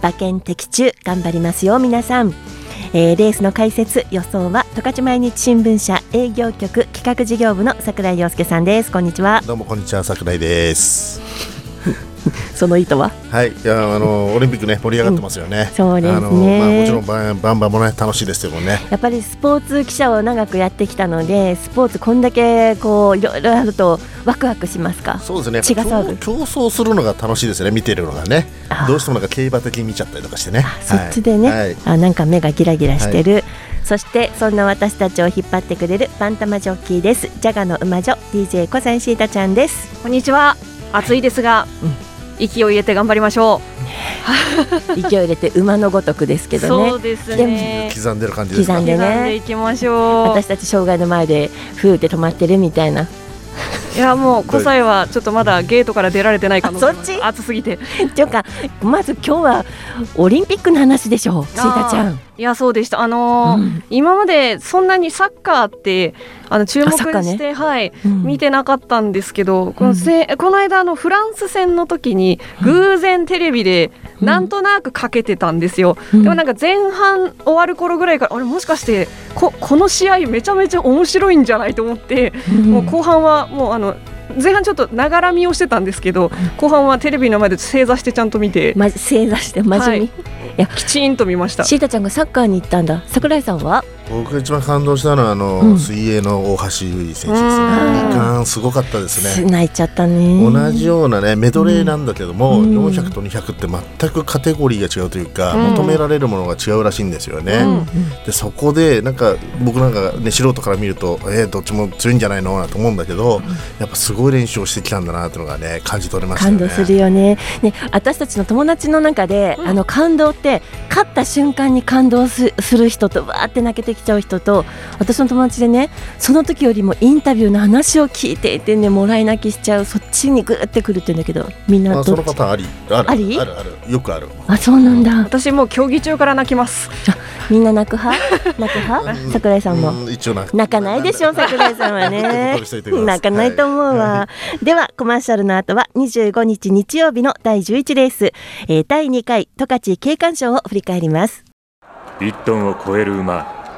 馬券的中頑張りますよ皆さん。えー、レースの解説予想は十勝毎日新聞社営業局企画事業部の櫻井陽介さんです。こんにちは。どうもこんにちは。櫻井です その意図は？はい。いやあのオリンピックね盛り上がってますよね、うん、そうですね。まあ、もちろんバンバンバンもね楽しいですけどね。やっぱりスポーツ記者を長くやってきたのでスポーツこんだけこういろいろあるとワクワクしますか？そうですね。血が騒ぐ。競争するのが楽しいですね見てるのがね。どうしてもなんか競馬的に見ちゃったりとかしてね。そっちでね、はい、あなんか目がギラギラしてる、はい。そしてそんな私たちを引っ張ってくれるバンタマジョッキーです。ジャガの馬女 DJ 小山シータちゃんです。こんにちは。暑いですが、うん、息を入れて頑張りましょう。息を入れて馬のごとくですけどね。そうですね。刻んでる感じです刻んでね。刻んでいきましょう。私たち障害の前でふーって止まってるみたいないやもう小西はちょっとまだゲートから出られてないかも。そっち？暑すぎて。というかまず今日はオリンピックの話でしょう。シータちゃん。いやそうでした。あのーうん、今までそんなにサッカーってあの注目して、ね、はい、うん、見てなかったんですけど、このせ、うん、この間のフランス戦の時に偶然テレビでなんとなくかけてたんですよ、でもなんか前半終わる頃ぐらいからあれもしかしてここの試合めちゃめちゃ面白いんじゃないと思って、もう後半はもうあの前半ちょっとながら見をしてたんですけど後半はテレビの前で正座してちゃんと見て、ま、正座して真面目。に、はい、いや。きちんと見ました。シータちゃんがサッカーに行ったんだ。桜井さんは？僕が一番感動したのはあの、うん、水泳の大橋選手ですね。時すごかったですね。泣いちゃったね。同じようなねメドレーなんだけども、うん、400と200って全くカテゴリーが違うというか、うん、求められるものが違うらしいんですよね。うん、でそこでなんか僕なんかね素人から見るとえー、どっちも強いんじゃないの？なと思うんだけど、やっぱすごい練習をしてきたんだなというのがね感じ取れました、ね、感動するよね。ね私たちの友達の中で、あの感動って勝った瞬間に感動する人とわーって泣けてきちゃう人と私の友達でねその時よりもインタビューの話を聞いていてねもらい泣きしちゃうそっちにぐってくるって言うんだけどみんなその方あり？ある？あり？あるある。よくある。あそうなんだ。私も競技中から泣きます。みんな泣く派？泣く派？桜井さんも？一応泣かないでしょ？桜井さんはね。泣かないと思うわ、はい、ではコマーシャルの後は25日日曜日の第11レース、えー、第2回十勝景観賞を振り返ります。1トンを超える馬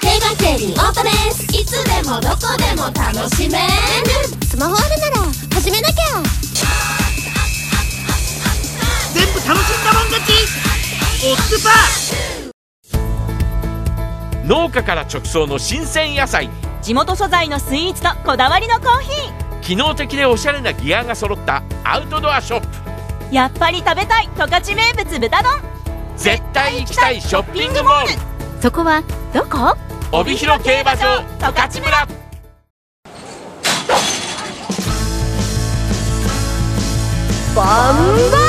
競馬競輪オートレース。いつでもどこでも楽しめる。スマホあるなら始めなきゃ。全部楽しんだもん勝ち。オッズパー農家から直送の新鮮野菜。地元素材のスイーツとこだわりのコーヒー。機能的でおしゃれなギアが揃ったアウトドアショップ。やっぱり食べたい十勝名物豚丼絶対行きたいショッピングモール。そこはどこ？帯広競馬場十勝村。バンバ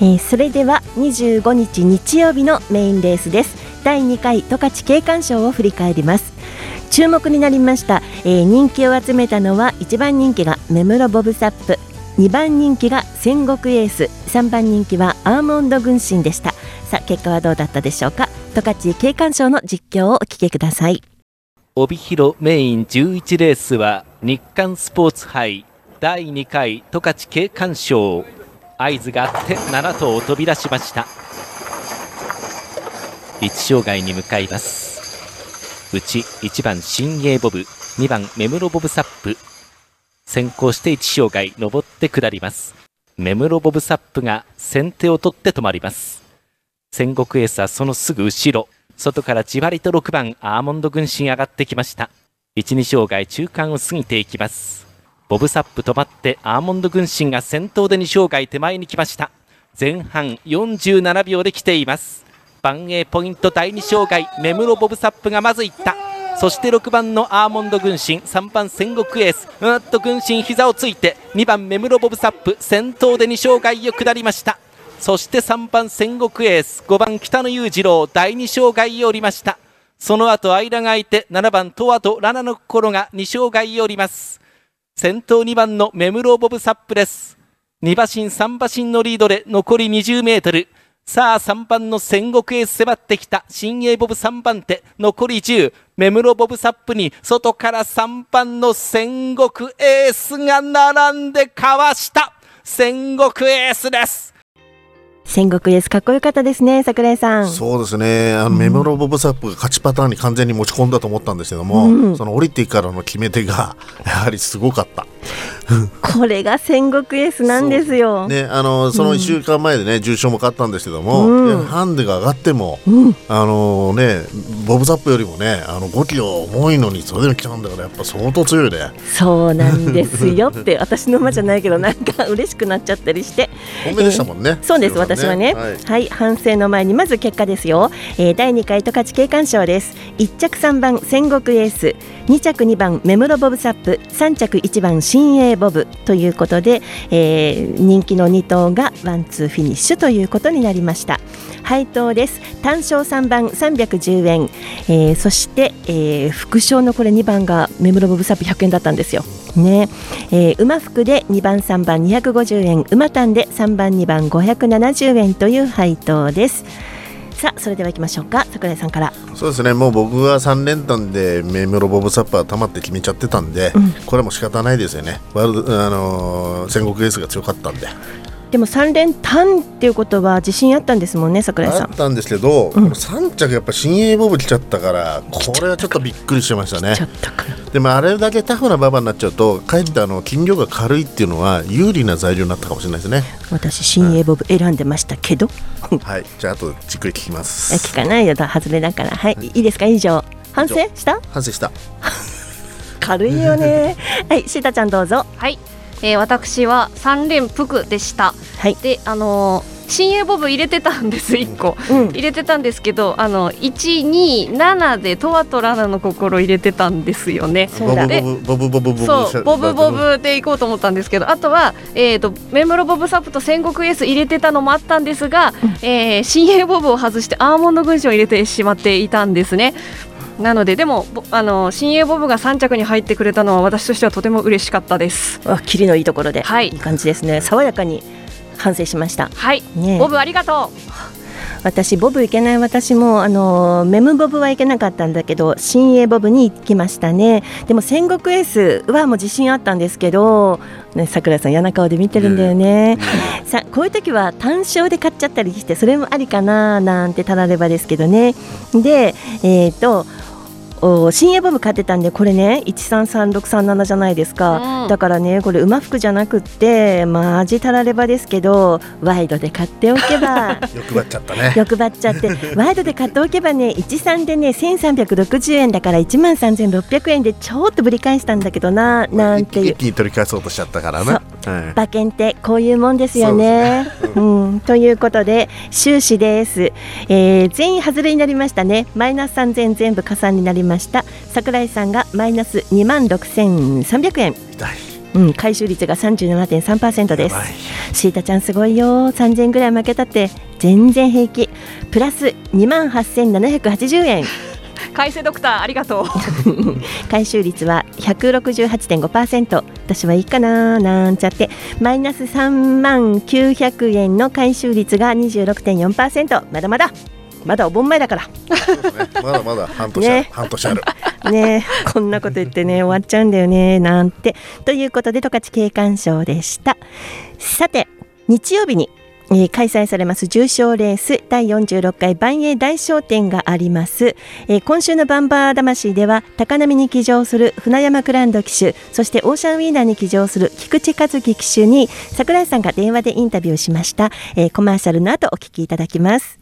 えー、それでは25日日曜日のメインレースです。第2回十勝景観賞を振り返ります。注目になりました、えー、人気を集めたのは1番人気が目室ボブサップ2番人気が戦国エース。3番人気はアーモンド軍神でした。さあ結果はどうだったでしょうか？十勝景観賞の実況をお聞きください。帯広メイン11レースは日刊スポーツ杯。第2回十勝景観賞。合図があって7頭を飛び出しました。1障害に向かいます。うち1番新鋭ボブ2番目室ボブサップ。先行して1障害上って下ります。目室ボブサップが先手を取って止まります。戦国エースはそのすぐ後ろ。外からじわりと6番アーモンド軍神上がってきました。1、2障害中間を過ぎていきます。ボブサップ止まってアーモンド軍神が先頭で2障害手前に来ました。前半47秒で来ています。番営ポイント第2障害目室ボブサップがまず行った。そして6番のアーモンド軍神3番戦国エース。うっと軍神膝をついて2番目室ボブサップ先頭で2障害を下りました。そして3番戦国エース5番北野裕次郎第2障害を降りました。その後間が空いて7番トワとラナの心が2障害を降ります。先頭2番のメムロボブサップです。2馬身3馬身のリードで残り20メートル。さあ3番の戦国エース迫ってきた。新鋭ボブ3番手。残り10メムロボブサップに外から3番の戦国エースが並んでかわした。戦国エースです。戦国エースかっこよかったですね桜井さん。そうですね。あの、うん、メモロボブサップが勝ちパターンに完全に持ち込んだと思ったんですけども、うん、その降りてからの決め手が やはりすごかった。これが戦国エースなんですよ。ね、あのその1週間前でね、うん、重賞も勝ったんですけども、うん、ハンデが上がっても、うん、あのねボブザップよりもねあの5キロ重いのにそれでも来たんだからやっぱ相当強いね。そうなんですよって私の馬じゃないけどなんか嬉しくなっちゃったりして。本命でしたもんね。えー、そうです、ね、私はね、はい、はい、反省の前にまず結果ですよ。えー、第2回十勝景観賞です。1着3番センゴクエース、2着2番メムロボブサップ、3着1番シンエイボブ。ということで、えー、人気の2頭がワンツーフィニッシュということになりました。配当です。単勝3番310円、えー、そして、えー、副賞のこれ2番が目室ボブサップ100円だったんですよね、えー、馬服で2番3番250円馬単で3番2番570円という配当です。さあそれでは行きましょうか。桜井さんから。そうですね。もう僕は3連単でメムロボブサッパーたまって決めちゃってたんで、うん、これも仕方ないですよねワールド、あのー、戦国エースが強かったんででも3連単っていうことは自信あったんですもんね桜井さん。あったんですけど、うん、3着やっぱ新鋭ボブ来ちゃったからこれはちょっとびっくりしましたね。でもあれだけタフな馬場になっちゃうとかえってあの筋量が軽いっていうのは有利な材料になったかもしれないですね。私新鋭ボブ選んでましたけど、はい。じゃああとじっくり聞きます。聞かないよ外れだから。はい、はい、いいですか？以上。反省した？反省した。軽いよね。はい。シータちゃんどうぞ。はいえー、私は三連服でした。はい、であのー新鋭ボブ入れてたんです1個、うん、入れてたんですけどあの127でトワとラナの心入れてたんですよね。そうだボブボブボブそうボブボブでいこうと思ったんですけどあとは、えーと、メムロボブサップと戦国エース入れてたのもあったんですが、うん、えー、新鋭ボブを外してアーモンド軍師を入れてしまっていたんですね。なのででもあの新鋭ボブが3着に入ってくれたのは私としてはとても嬉しかったです。あキリのいいところで、はい、いい感じですね。爽やかに反省しました。はい、ね、ボブありがとう。私ボブいけない私もあのメムボブはいけなかったんだけど新鋭ボブに行きましたね。でも戦国エースはもう自信あったんですけどね桜井さん嫌な顔で見てるんだよね、うん、さこういう時は単勝で買っちゃったりしてそれもありかななんてたらればですけどね。でえっ、ー、と新エボブ買ってたんでこれね133637じゃないですか、うん、だからねこれ馬服じゃなくってマジたらればですけどワイドで買っておけば。欲張っちゃったね。欲張っちゃって。ワイドで買っておけばね13でね1360円だから1万3600円でちょっとぶり返したんだけどななんていう。一気に取り返そうとしちゃったからな、馬券ってこういうもんですよね。うね。うん、うん、ということで終始です、えー、全員外れになりましたね。マイナス3000全部加算になりました。桜井さんがマイナス2万6300円。うん、回収率が37.3%です。シータちゃんすごいよ。3000円ぐらい負けたって全然平気。プラス2万8780円。海星ドクターありがとう。回収率は168.5%私はいいかななんちゃって。マイナス3万900円の回収率が26.4%まだまだまだお盆前だから、ね、まだまだ半年、ね、半年ある。ね。こんなこと言ってね終わっちゃうんだよねなんて。ということで十勝景観賞でした。さて日曜日にえー、開催されます重賞レース第46回万栄大商店があります、えー、今週のバンバー魂では高波に騎乗する船山クランド騎手そしてオーシャンウィーナーに騎乗する菊池和樹騎手に櫻井さんが電話でインタビューしました、えー、コマーシャルの後お聞きいただきます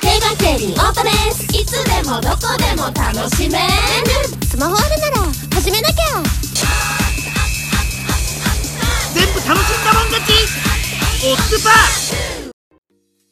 競馬競輪オートレース。いつでもどこでも楽しめる。スマホあるなら始めなきゃ。全部楽しんだもん勝ち。オッズパー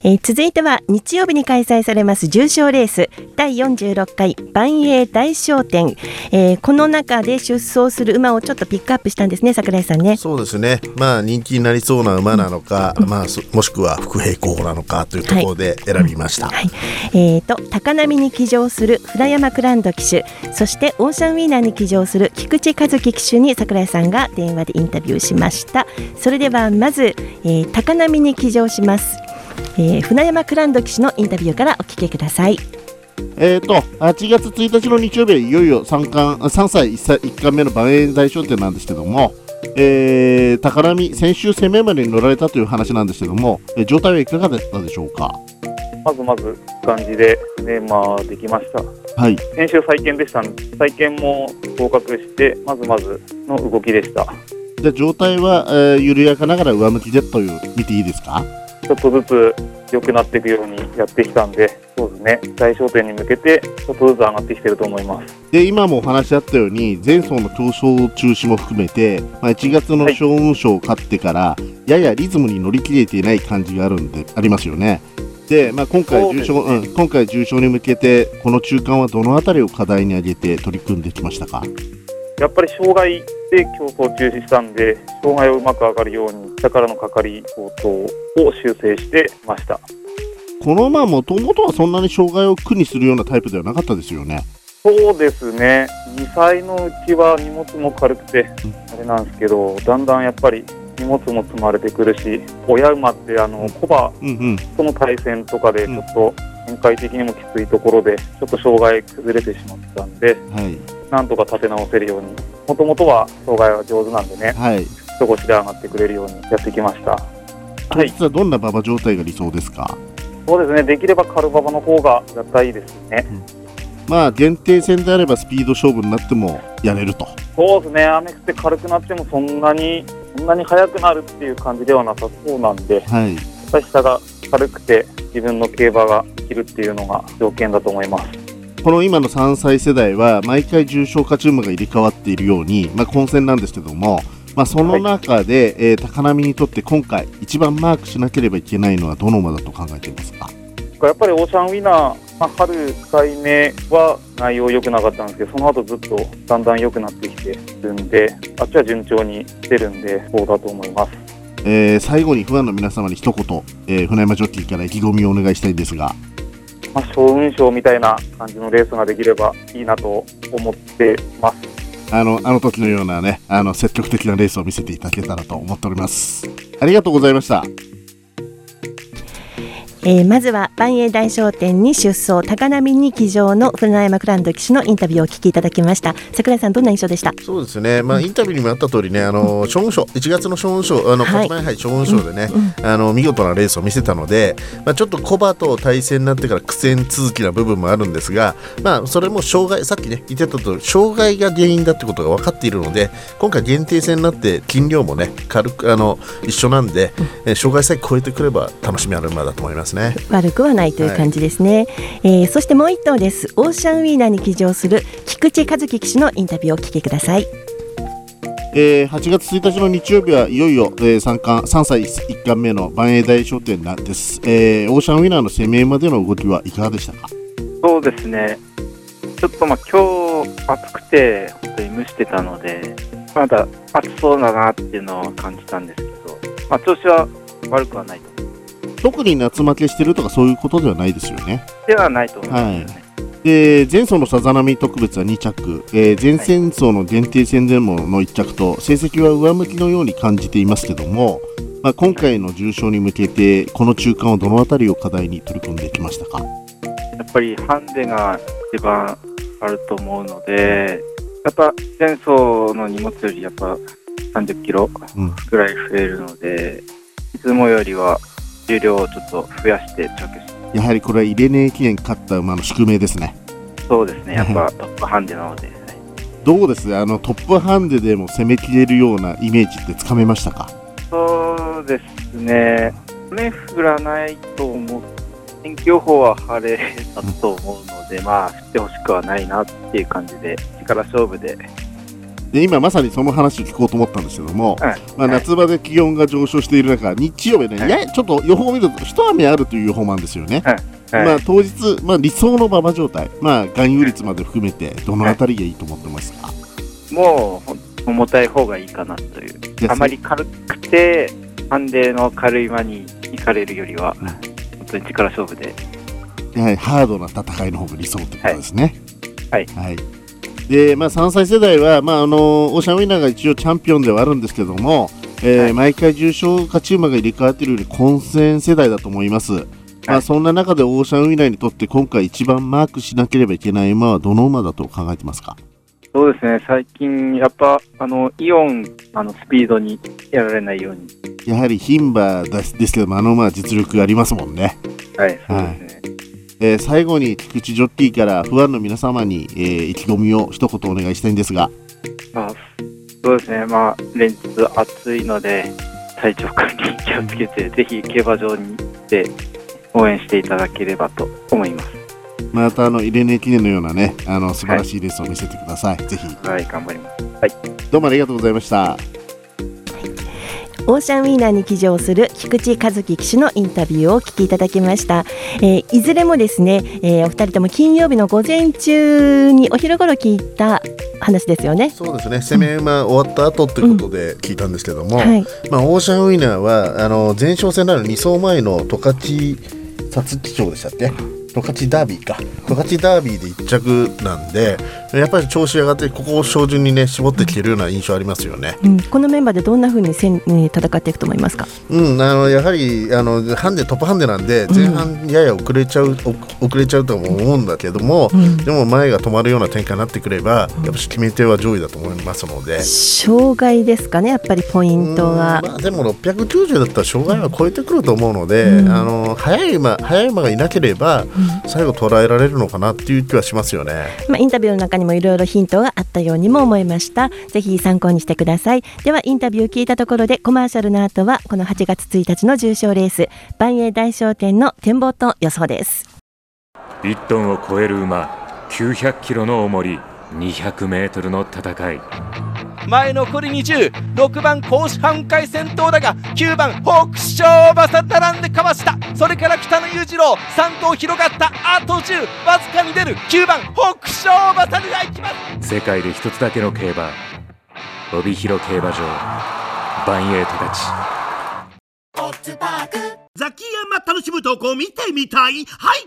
えー、続いては日曜日に開催されます重賞レース第46回万栄大商店、えー、この中で出走する馬をちょっとピックアップしたんですね櫻井さんね。そうですね。まあ人気になりそうな馬なのか、うん、まあもしくは副平候補なのかというところで選びました、はい、はい、えーと、高波に騎乗する船山クランド騎手そしてオーシャンウィーナーに騎乗する菊池和樹騎手に櫻井さんが電話でインタビューしました。それではまず、えー、高波に騎乗しますえー、船山クランド騎手のインタビューからお聞きください。えーと、8月1日の日曜日いよいよ 3, 巻3歳 1, 歳1巻目の万円大商店なんですけども、えー、高波、先週攻めまでに乗られたという話なんですけども、えー、状態はいかがだったでしょうか？まずまず感じで、ねまあ、できました。はい。先週再建でした再建も合格して、まずまずの動きでした。じゃ状態は、えー、緩やかながら上向きでという見ていいですか？ちょっとずつ良くなっていくようにやってきたんで、そうですね、大商店に向けて、ちょっとずつ上がってきてると思いますで今もお話しあったように、前走の競争中止も含めて、まあ、1月の将軍賞を勝ってから、はい、ややリズムに乗り切れていない感じがあるんでありますよね。で、まあ、今回重賞、ね、うん、今回重賞に向けて、この中間はどのあたりを課題に挙げて取り組んできましたか？やっぱり障害で競争中止したんで、障害をうまく上がるように、下からのかかり相当を修正してました。この馬、もともとはそんなに障害を苦にするようなタイプではなかったですよね。そうですね、2歳のうちは荷物も軽くて、あれなんですけど、だんだんやっぱり荷物も積まれてくるし、親馬ってあのコバとの対戦とかで、ちょっと展開的にもきついところで、ちょっと障害崩れてしまったんで、はい、なんとか立て直せるように、もともとは障害は上手なんでね、はい、人腰で上がってくれるようにやってきました。はい、実はどんな馬場状態が理想ですか？そうですね、できればカルババの方がやったいですね。うん。まあ限定戦であればスピード勝負になってもやれると。そうですね、雨降って軽くなってもそんなにそんなに速くなるっていう感じではなさそうなんで、はい、下が軽くて自分の競馬ができるっていうのが条件だと思います。この今の3歳世代は毎回重賞勝ち馬が入れ替わっているように、まあ、混戦なんですけども、まあ、その中で、はい、えー、高波にとって今回一番マークしなければいけないのはどの馬だと考えていますか？やっぱりオーシャンウィナー、まあ、春回目は内容良くなかったんですけどその後ずっとだんだん良くなってきてるんであっちは順調に出るんでそうだと思います。えー、最後にファンの皆様に一言、えー、船山ジョッキーから意気込みをお願いしたいんですがまあ、将軍賞みたいな感じのレースができればいいなと思ってます。あの、あの時のようなね、あの、積極的なレースを見せていただけたらと思っております。ありがとうございました。えー、まずは万栄大商店に出走高波に騎乗の船山クランド騎手のインタビューをお聞きいただきました。櫻井さんどんな印象でした？そうですね。まあインタビューにもあった通りねあの将軍賞1月の将軍賞あの国前杯将軍賞でね、あの見事なレースを見せたのでまあちょっとコバと対戦になってから苦戦続きな部分もあるんですがまあそれも障害さっきね言ってたと障害が原因だってことが分かっているので今回限定戦になって斤量もね軽くあの一緒なんで、うん、障害さえ超えてくれば楽しみある馬だと思いますね。悪くはないという感じですね、はい、えー、そしてもう一頭です。オーシャンウィーナーに騎乗する菊池和樹騎手のインタビューをお聞きください。えー、8月1日の日曜日はいよいよ、えー、3, 巻3歳1巻目の万栄大商店なんです、えー、オーシャンウィナーの攻めまでの動きはいかがでしたか？そうですね。ちょっとまあ今日暑くて本当に蒸してたのでまだ暑そうだなっていうのは感じたんですけどまあ、調子は悪くはないと特に夏負けしてるとかそういうことではないですよね。ではないと思います、ね、はい。で前走のさざ波特別は2着、えー、前戦争の限定戦でもの1着と成績は上向きのように感じていますけども、まあ、今回の重賞に向けてこの中間をどの辺りを課題に取り組んできましたか？やっぱりハンデが一番あると思うのでやっぱ前走の荷物よりやっぱ30キロぐらい増えるので、うん、いつもよりは重量をちょっと増やして調教してやはりこれはイレネー記念勝った馬の宿命ですね。そうですね。やっぱトップハンデなので、ね、どうです？あのトップハンデでも攻めきれるようなイメージってつかめましたか？そうですね。雨降らないと思う。天気予報は晴れだと思うので、うん、まあ降ってほしくはないなっていう感じで力勝負でで今まさにその話を聞こうと思ったんですけども、はい、まあ、夏場で気温が上昇している中、日曜日ね、はい、やちょっと予報を見ると一雨あるという予報なんですよね。はい、まあ、当日、まあ、理想の馬場状態、まあ、含有率まで含めて、どのあたりがいいと思ってますか、もう重たい方がいいかなという、あまり軽くて、ハンデの軽い馬に行かれるよりは、本当に力勝負で。やはりハードな戦いの方が理想ということですね。はい、はいで、まあ、3歳世代は、まあ、あのオーシャンウィナーが一応チャンピオンではあるんですけども、えー、はい、毎回重賞勝ち馬が入れ替わっているより混戦世代だと思います。はい、まあ、そんな中でオーシャンウィナーにとって今回一番マークしなければいけない馬はどの馬だと考えてますか？そうですね、最近、やっぱあのイオンあのスピードにやられないように。やはり牝馬ですけども、あの馬は実力がありますもんね。はい。はいえー、最後に菊池ジョッキーからファンの皆様に、えー、意気込みを一言お願いしたいんですが。あそうですね、まあ、連日暑いので、体調管理に気をつけて、ぜひ競馬場に行って応援していただければと思います。またあのイレネ記念のようなね、あの素晴らしいレースを見せてください。はい、ぜひ。はい、頑張ります。はい。どうもありがとうございました。オーシャンウィーナーに騎乗する菊池和樹騎手のインタビューをお聞きいただきました、えー、いずれもですね、えー、お二人とも金曜日の午前中にお昼頃聞いた話ですよね。そうですね。攻め馬終わった後ということで聞いたんですけども、うんはい、まあ、オーシャンウィーナーはあの前哨戦なる2走前の十勝皐月賞でしたっけ？十勝ダービーか。十勝ダービーで1着なんでやっぱり調子上がってここを照準にね絞ってきてるような印象ありますよね、うん、このメンバーでどんなふうにせん、戦っていくと思いますか、うん、あのやはりあのハンデトップハンデなんで前半やや遅れちゃう、うん、遅れちゃうと思うんだけども、うん、でも前が止まるような展開になってくればやっぱ決め手は上位だと思いますので。障害ですかね？やっぱりポイントは、まあ、でも690だったら障害は超えてくると思うので、あの速い馬速い馬がいなければ、最後捉えられるのかなっていう気はしますよね、まあ、インタビューの中にもいろいろヒントがあったようにも思いました。ぜひ参考にしてください。ではインタビューを聞いたところでコマーシャルの後はこの8月1日の重賞レース万栄大商店の展望と予想です。1トンを超える馬900キロの重り200メートルの戦い。前残り206番甲子半回先頭だが9番北勝馬さ並んでかわした。それから北野裕次郎3頭広がったあと10わずかに出る。9番北勝馬さがいきます。世界で一つだけの競馬帯広競馬場バンエイトたち。ザキヤマ楽しむ投稿見てみたい？はい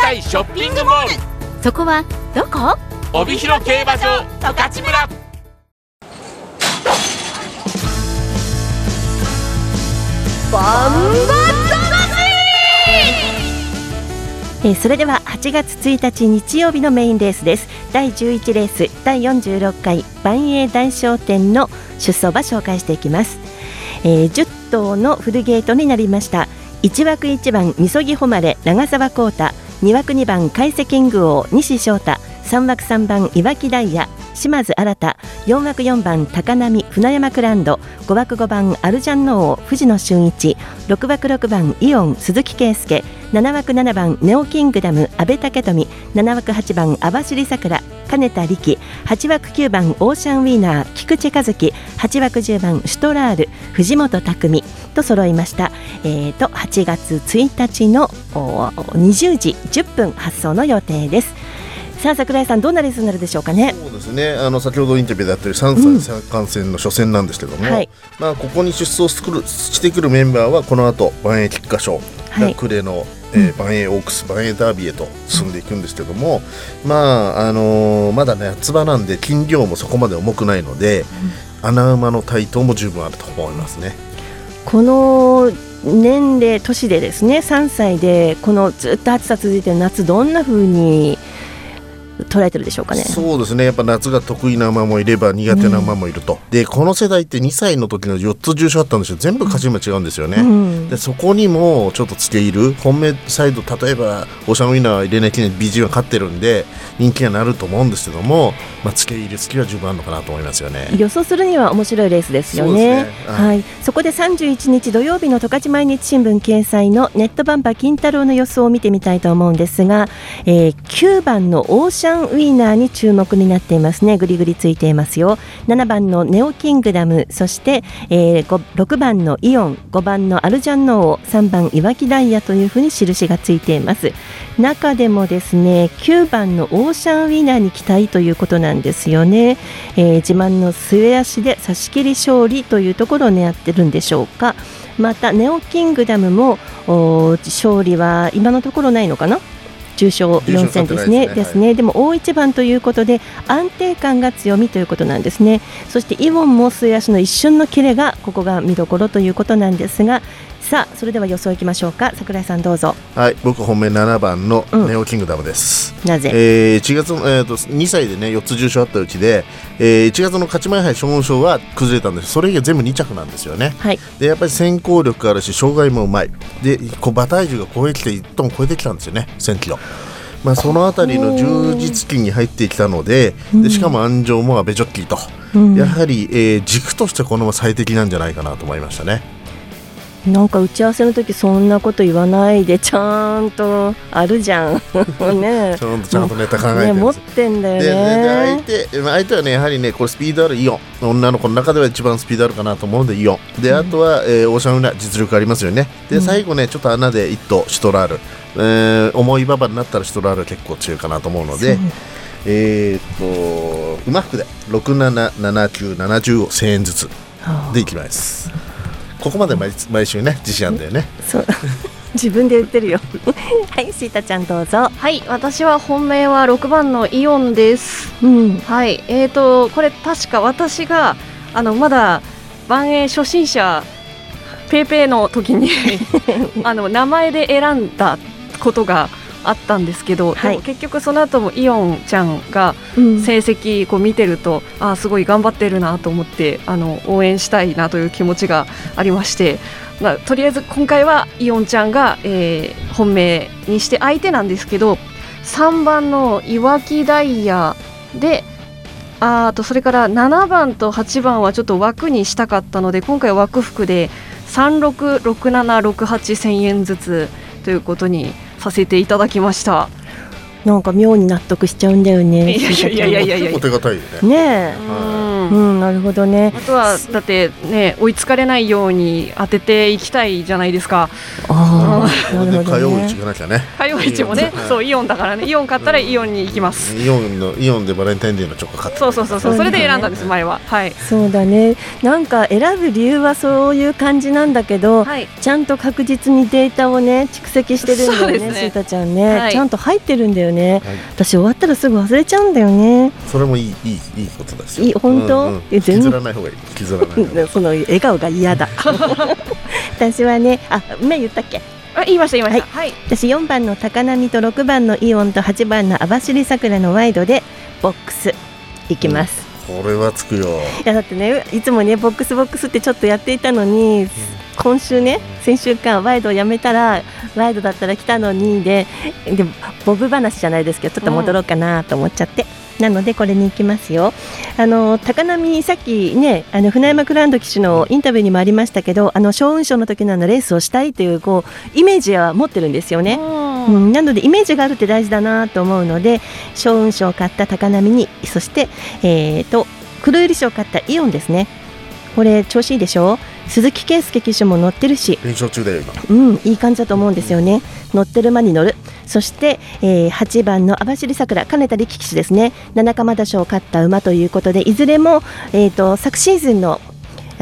対行きたいショッピングモール。そこはどこ？帯広競馬場十勝村。バンバえー、それでは8月1日日曜日のメインレースです。第11レース第46回万栄大商店の出走馬紹介していきます、えー、10頭のフルゲートになりました。1枠1番みそぎ誉れ長澤浩太2枠2番海瀬キング王西翔太3枠3番岩木ダイヤ島津新4枠4番高波船山クランド5枠5番アルジャンノー藤野俊一6枠6番イオン鈴木圭介7枠7番ネオキングダム阿部武富7枠8番網走さくら金田力8枠9番オーシャンウィーナー菊池和樹8枠10番シュトラール藤本匠と揃いました、えーと、8月1日の20時10分発送の予定です。さあ桜井さんどんなレースになるでしょうかね？そうですね。あの先ほどインタビューであったよう3歳三冠戦の初戦なんですけども、うんはい、まあここに出走してくるメンバーはこの後万栄菊花賞、はい、暮れのえー、バンエーオークスバンエーダービーへと進んでいくんですけども、まああのー、まだね夏場なんで筋量もそこまで重くないので、うん、穴馬の台頭も十分あると思いますね。この年齢年でですね3歳でこのずっと暑さ続いてる夏どんな風に捉えてるでしょうかね。そうですね。やっぱ夏が得意な馬もいれば苦手な馬もいると、うん、でこの世代って2歳の時の4つ重賞あったんですよ。全部勝ち馬違うんですよね、うん、でそこにもちょっとつけ入る。本命サイド例えばオーシャンウィナー入れない記念 BG は勝ってるんで人気がなると思うんですけども、まあ、つけ入るつきは十分あるのかなと思いますよね。予想するには面白いレースですよね、ね、はい、そこで31日土曜日の十勝毎日新聞掲載のネットバンパ金太郎の予想を見てみたいと思うんですが、えー、9番のオーシャンンウィーナーに注目になっていますね。ぐりぐりついていますよ。7番のネオキングダム。そして、えー、6番のイオン。5番のアルジャンノー3番いわきダイヤというふうに印がついています。中でもですね9番のオーシャンウィーナーに期待ということなんですよね、えー、自慢の末足で差し切り勝利というところを狙ってるんでしょうか。またネオキングダムも勝利は今のところないのかな？重賞4戦ですね。ですね、でも大一番ということで安定感が強みということなんですね。そしてイボンも末足の一瞬のキレがここが見どころということなんですがさあそれでは予想いきましょうか。櫻井さんどうぞ。はい僕本命7番のネオキングダムです、うん、なぜ、えー、1月の、えーと、2歳でね4つ重賞あったうちで、えー、1月の勝ち前杯小門賞は崩れたんです。それ以外全部2着なんですよね、はい、でやっぱり先行力あるし障害もうまい。でこう馬体重が超えてきて1トン超えてきたんですよね。1000キロ。まあ、その辺りの充実期に入ってきたのででしかも安城もアベジョッキーと、うん、やはり、えー、軸としてこの最適なんじゃないかなと思いましたね。なんか打ち合わせの時そんなこと言わないでちゃんとあるじゃん。ね。ちゃんとちゃんとネタ考えて、ね、持ってんだよね。で相手相手はねやはりねこれスピードあるイオン。女の子の中では一番スピードあるかなと思うのでイオン。であとは、えー、オーシャンウナ実力ありますよね。で最後ねちょっと穴で一頭シュトラール、えー、重い馬場になったらシュトラール結構強いかなと思うのでえー、っと馬服で677970を1000円ずつでいきます。ここまで毎毎週ね自信あんだよね。そう。自分で言ってるよ。はいシータちゃんどうぞ。はい私は本命は6番のイオンです。うん。はいえーとこれ確か私があのまだ万栄初心者ペーペーの時に あの名前で選んだことがあったんですけど、はい、結局その後もイオンちゃんが成績こう見てると、うん、あすごい頑張ってるなと思ってあの応援したいなという気持ちがありまして、まあ、とりあえず今回はイオンちゃんが、えー、本命にして相手なんですけど3番のいわきダイヤであとそれから7番と8番はちょっと枠にしたかったので今回は枠服で366768,000円ずつということにさせていただきましたなんか妙に納得しちゃうんだよね。いやいやいやいやいや。お手堅いよね。ねえ。うん、なるほどね。あとはだってね追いつかれないように当てていきたいじゃないですか。ああ、なるほど、ね。火曜市行かなきゃね。火曜市もね、そうイオンだからね。イオン買ったらイオンに行きます。イオンのイオンでバレンタインデーのチョコ買って。そうそうそうそう。それで選んだんです前は。はい。そうだね。なんか選ぶ理由はそういう感じなんだけど、はい、ちゃんと確実にデータをね蓄積してるんだよね。シータちゃんね、ちゃんと入ってるんだよね。私終わったらすぐ忘れちゃうんだよねそれもいいいいいいことですよいい本当、う？んうん、全然削らない方がいい。削らない その笑顔が嫌だ。私はねあ目言ったっけ？あ言いました言いました、はい、私4番の高波と6番のイオンと8番の網走さくらのワイドでボックスいきます、うん、これはつくよ。いやだってねいつもねボックスボックスってちょっとやっていたのに、うん今週ね先週間ワイドをやめたらワイドだったら来たのにででボブ話じゃないですけどちょっと戻ろうかなと思っちゃって。うんなのでこれに行きますよ。あの高波さっきねあの船山クランド騎手のインタビューにもありましたけどあの小雲賞の時のあのレースをしたいというこうイメージは持ってるんですよね。うん、なのでイメージがあるって大事だなと思うので小雲賞を買った高波にそしてえっ、ー、と黒百合賞を買ったイオンですね。これ調子いいでしょ？鈴木圭介騎手も乗ってるし。連勝中だよ今。うんいい感じだと思うんですよね。乗ってる馬に乗る。そして、えー、8番の網走さくら金田力騎手ですね。七釜田賞を勝った馬ということでいずれも、えーと、昨シーズンの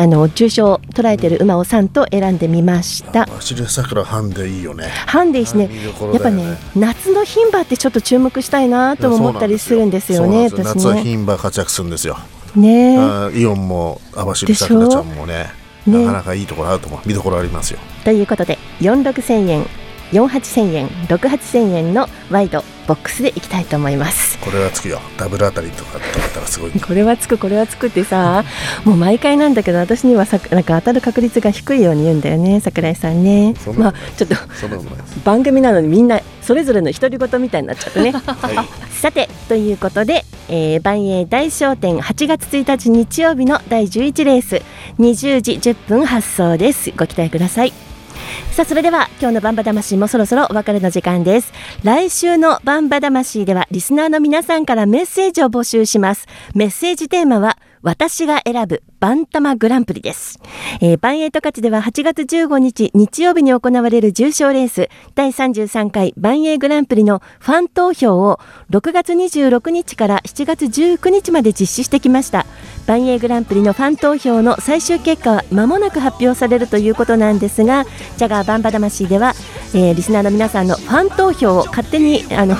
あの重賞を捉えている馬を3と選んでみました。走り桜ハンデいいよね。ハンデいいしね、ね、やっぱね夏の牝馬ってちょっと注目したいなと思ったりするんですよね私ね。夏は牝馬活躍するんですよね。イオンも網走さくらちゃんもねなかなかいいところあると思う。見どころありますよ。ということで46000円48000円68000円のワイドボックスでいきたいと思います。これはつくよ。ダブルあたりとかとかったらすごい。これはつくこれはつくってさもう毎回なんだけど私にはさなんか当たる確率が低いように言うんだよね桜井さんね。まあちょっと番組なのにみんなそれぞれの独り言みたいになっちゃってね、はい、さてということで、えー、万栄大商店8月1日日曜日の第11レース20時10分発送です。ご期待ください。さあそれでは今日のバンバ魂もそろそろお別れの時間です。来週のバンバ魂ではリスナーの皆さんからメッセージを募集します。メッセージテーマは私が選ぶバンタマグランプリです。えー、バンエイト勝ちでは8月15日日曜日に行われる重賞レース第33回バンエイグランプリのファン投票を6月26日から7月19日まで実施してきました。バンエイグランプリのファン投票の最終結果は間もなく発表されるということなんですが、ジャガーバンバ魂では、えー、リスナーの皆さんのファン投票を勝手にあの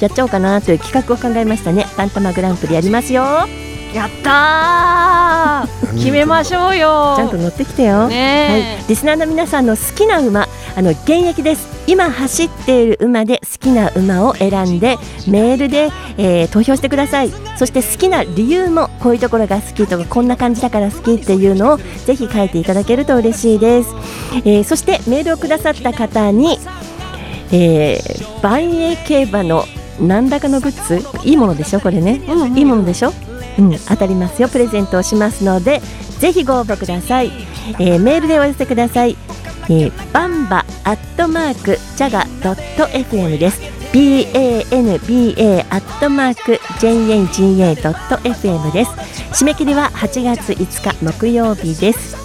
やっちゃおうかなという企画を考えましたね。バンタマグランプリやりますよ。やった 決めましょうよ。ちゃんと乗ってきてよ、ね、はい、リスナーの皆さんの好きな馬。あの現役です。今走っている馬で好きな馬を選んでメールで、えー、投票してください。そして好きな理由もこういうところが好きとかこんな感じだから好きっていうのをぜひ書いていただけると嬉しいです、えー、そしてメールをくださった方に、えー、万栄競馬の何らかのグッズ。いいものでしょこれね、うんうん、いいものでしょ？うん、当たりますよ。プレゼントをしますのでぜひご応募ください、えー、メールでお寄せください、えー、バンバアットマークジャガドット FM です。banba アットマーク jaga ドット FM です。締め切りは8月5日木曜日です。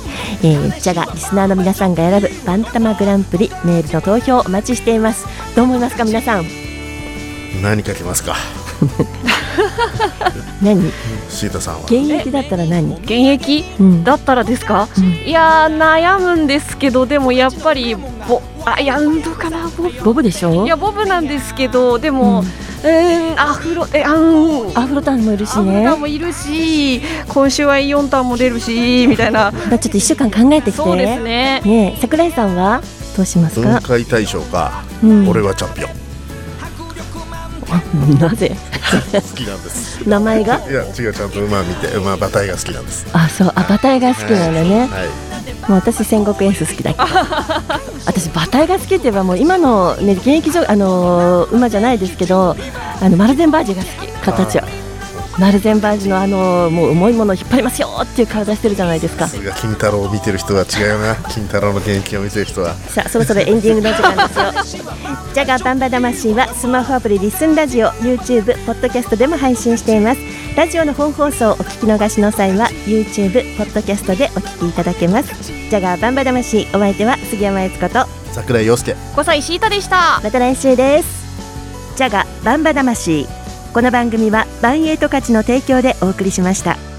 えー、ジャガリスナーの皆さんが選ぶバンタマグランプリメールの投票お待ちしています。どう思いますか皆さん？何書きますか？何？シータさんは。現役だったら何？現役、うん、だったらですか、うん、いや悩むんですけどでもやっぱりボあいやどうかなボボブでしょ？いやボブなんですけどでも、うん。うんアフロえあん。アフロタンもいるしね。アフロタンもいるし今週はイオンタンも出るしみたいな。ちょっと一週間考えてきて。そうですね。ね桜井さんはどうしますか？分解大賞か、うん、俺はチャンピオン なぜ？好きなんです。名前が？いや違うちゃんと馬見て馬馬体が好きなんです。あそう。あ馬体が好きなんだね、はい、もう私戦国エース好きだけど。私馬体が好きって言えばもう今のね現役上あのー、馬じゃないですけどあのマルゼンバージが好き。形はマルゼンバージのあのもう重いものを引っ張りますよっていう体してるじゃないですか。が金太郎を見てる人は違うな。金太郎の現役を見てる人は。さあそろそろエンディングの時間ですよ。ジャガーバンバ魂はスマホアプリリスンラジオ、YouTube、ポッドキャストでも配信しています。ラジオの本放送をお聞き逃しの際は YouTube、ポッドキャストでお聞きいただけます。ジャガーバンバ魂お相手は杉山悦子と桜井陽介。小西シータでした。また来週です。ジャガバンバ魂。この番組はバンエイト価値の提供でお送りしました。